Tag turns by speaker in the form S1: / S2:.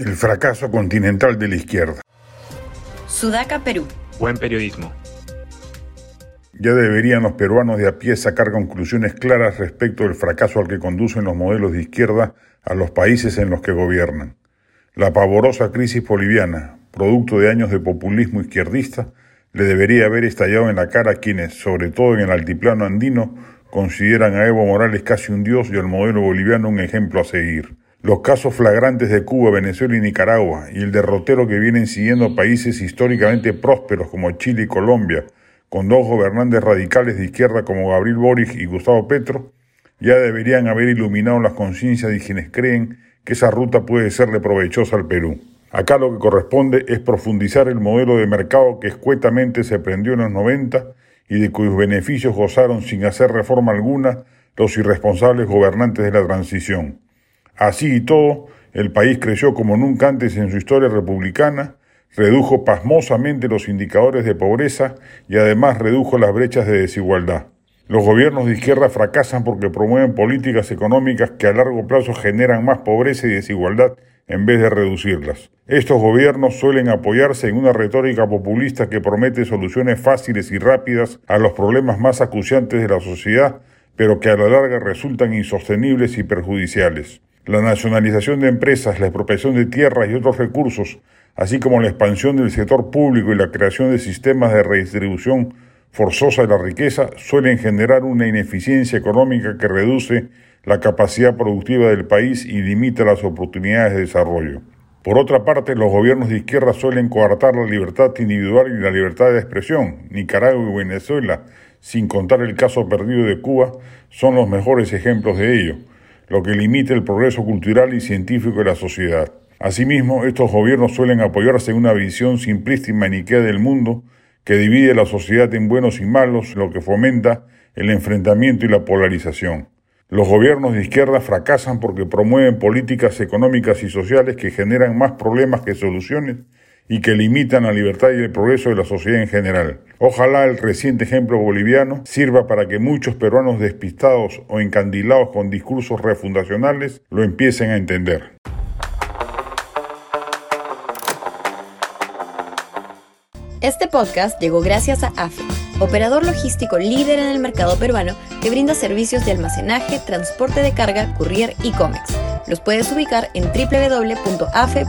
S1: El fracaso continental de la izquierda.
S2: Sudaca, Perú.
S3: Buen periodismo.
S1: Ya deberían los peruanos de a pie sacar conclusiones claras respecto del fracaso al que conducen los modelos de izquierda a los países en los que gobiernan. La pavorosa crisis boliviana, producto de años de populismo izquierdista, le debería haber estallado en la cara a quienes, sobre todo en el altiplano andino, consideran a Evo Morales casi un dios y al modelo boliviano un ejemplo a seguir. Los casos flagrantes de Cuba, Venezuela y Nicaragua y el derrotero que vienen siguiendo países históricamente prósperos como Chile y Colombia, con dos gobernantes radicales de izquierda como Gabriel Boric y Gustavo Petro, ya deberían haber iluminado las conciencias de quienes creen que esa ruta puede serle provechosa al Perú. Acá lo que corresponde es profundizar el modelo de mercado que escuetamente se prendió en los 90 y de cuyos beneficios gozaron sin hacer reforma alguna los irresponsables gobernantes de la transición. Así y todo, el país creció como nunca antes en su historia republicana, redujo pasmosamente los indicadores de pobreza y además redujo las brechas de desigualdad. Los gobiernos de izquierda fracasan porque promueven políticas económicas que a largo plazo generan más pobreza y desigualdad en vez de reducirlas. Estos gobiernos suelen apoyarse en una retórica populista que promete soluciones fáciles y rápidas a los problemas más acuciantes de la sociedad, pero que a la larga resultan insostenibles y perjudiciales. La nacionalización de empresas, la expropiación de tierras y otros recursos, así como la expansión del sector público y la creación de sistemas de redistribución forzosa de la riqueza, suelen generar una ineficiencia económica que reduce la capacidad productiva del país y limita las oportunidades de desarrollo. Por otra parte, los gobiernos de izquierda suelen coartar la libertad individual y la libertad de expresión. Nicaragua y Venezuela, sin contar el caso perdido de Cuba, son los mejores ejemplos de ello lo que limita el progreso cultural y científico de la sociedad. Asimismo, estos gobiernos suelen apoyarse en una visión simplista y maniquea del mundo que divide la sociedad en buenos y malos, lo que fomenta el enfrentamiento y la polarización. Los gobiernos de izquierda fracasan porque promueven políticas económicas y sociales que generan más problemas que soluciones y que limitan la libertad y el progreso de la sociedad en general. Ojalá el reciente ejemplo boliviano sirva para que muchos peruanos despistados o encandilados con discursos refundacionales lo empiecen a entender.
S2: Este podcast llegó gracias a AFE, operador logístico líder en el mercado peruano que brinda servicios de almacenaje, transporte de carga, courier y cómics. Los puedes ubicar en www.afe.pe.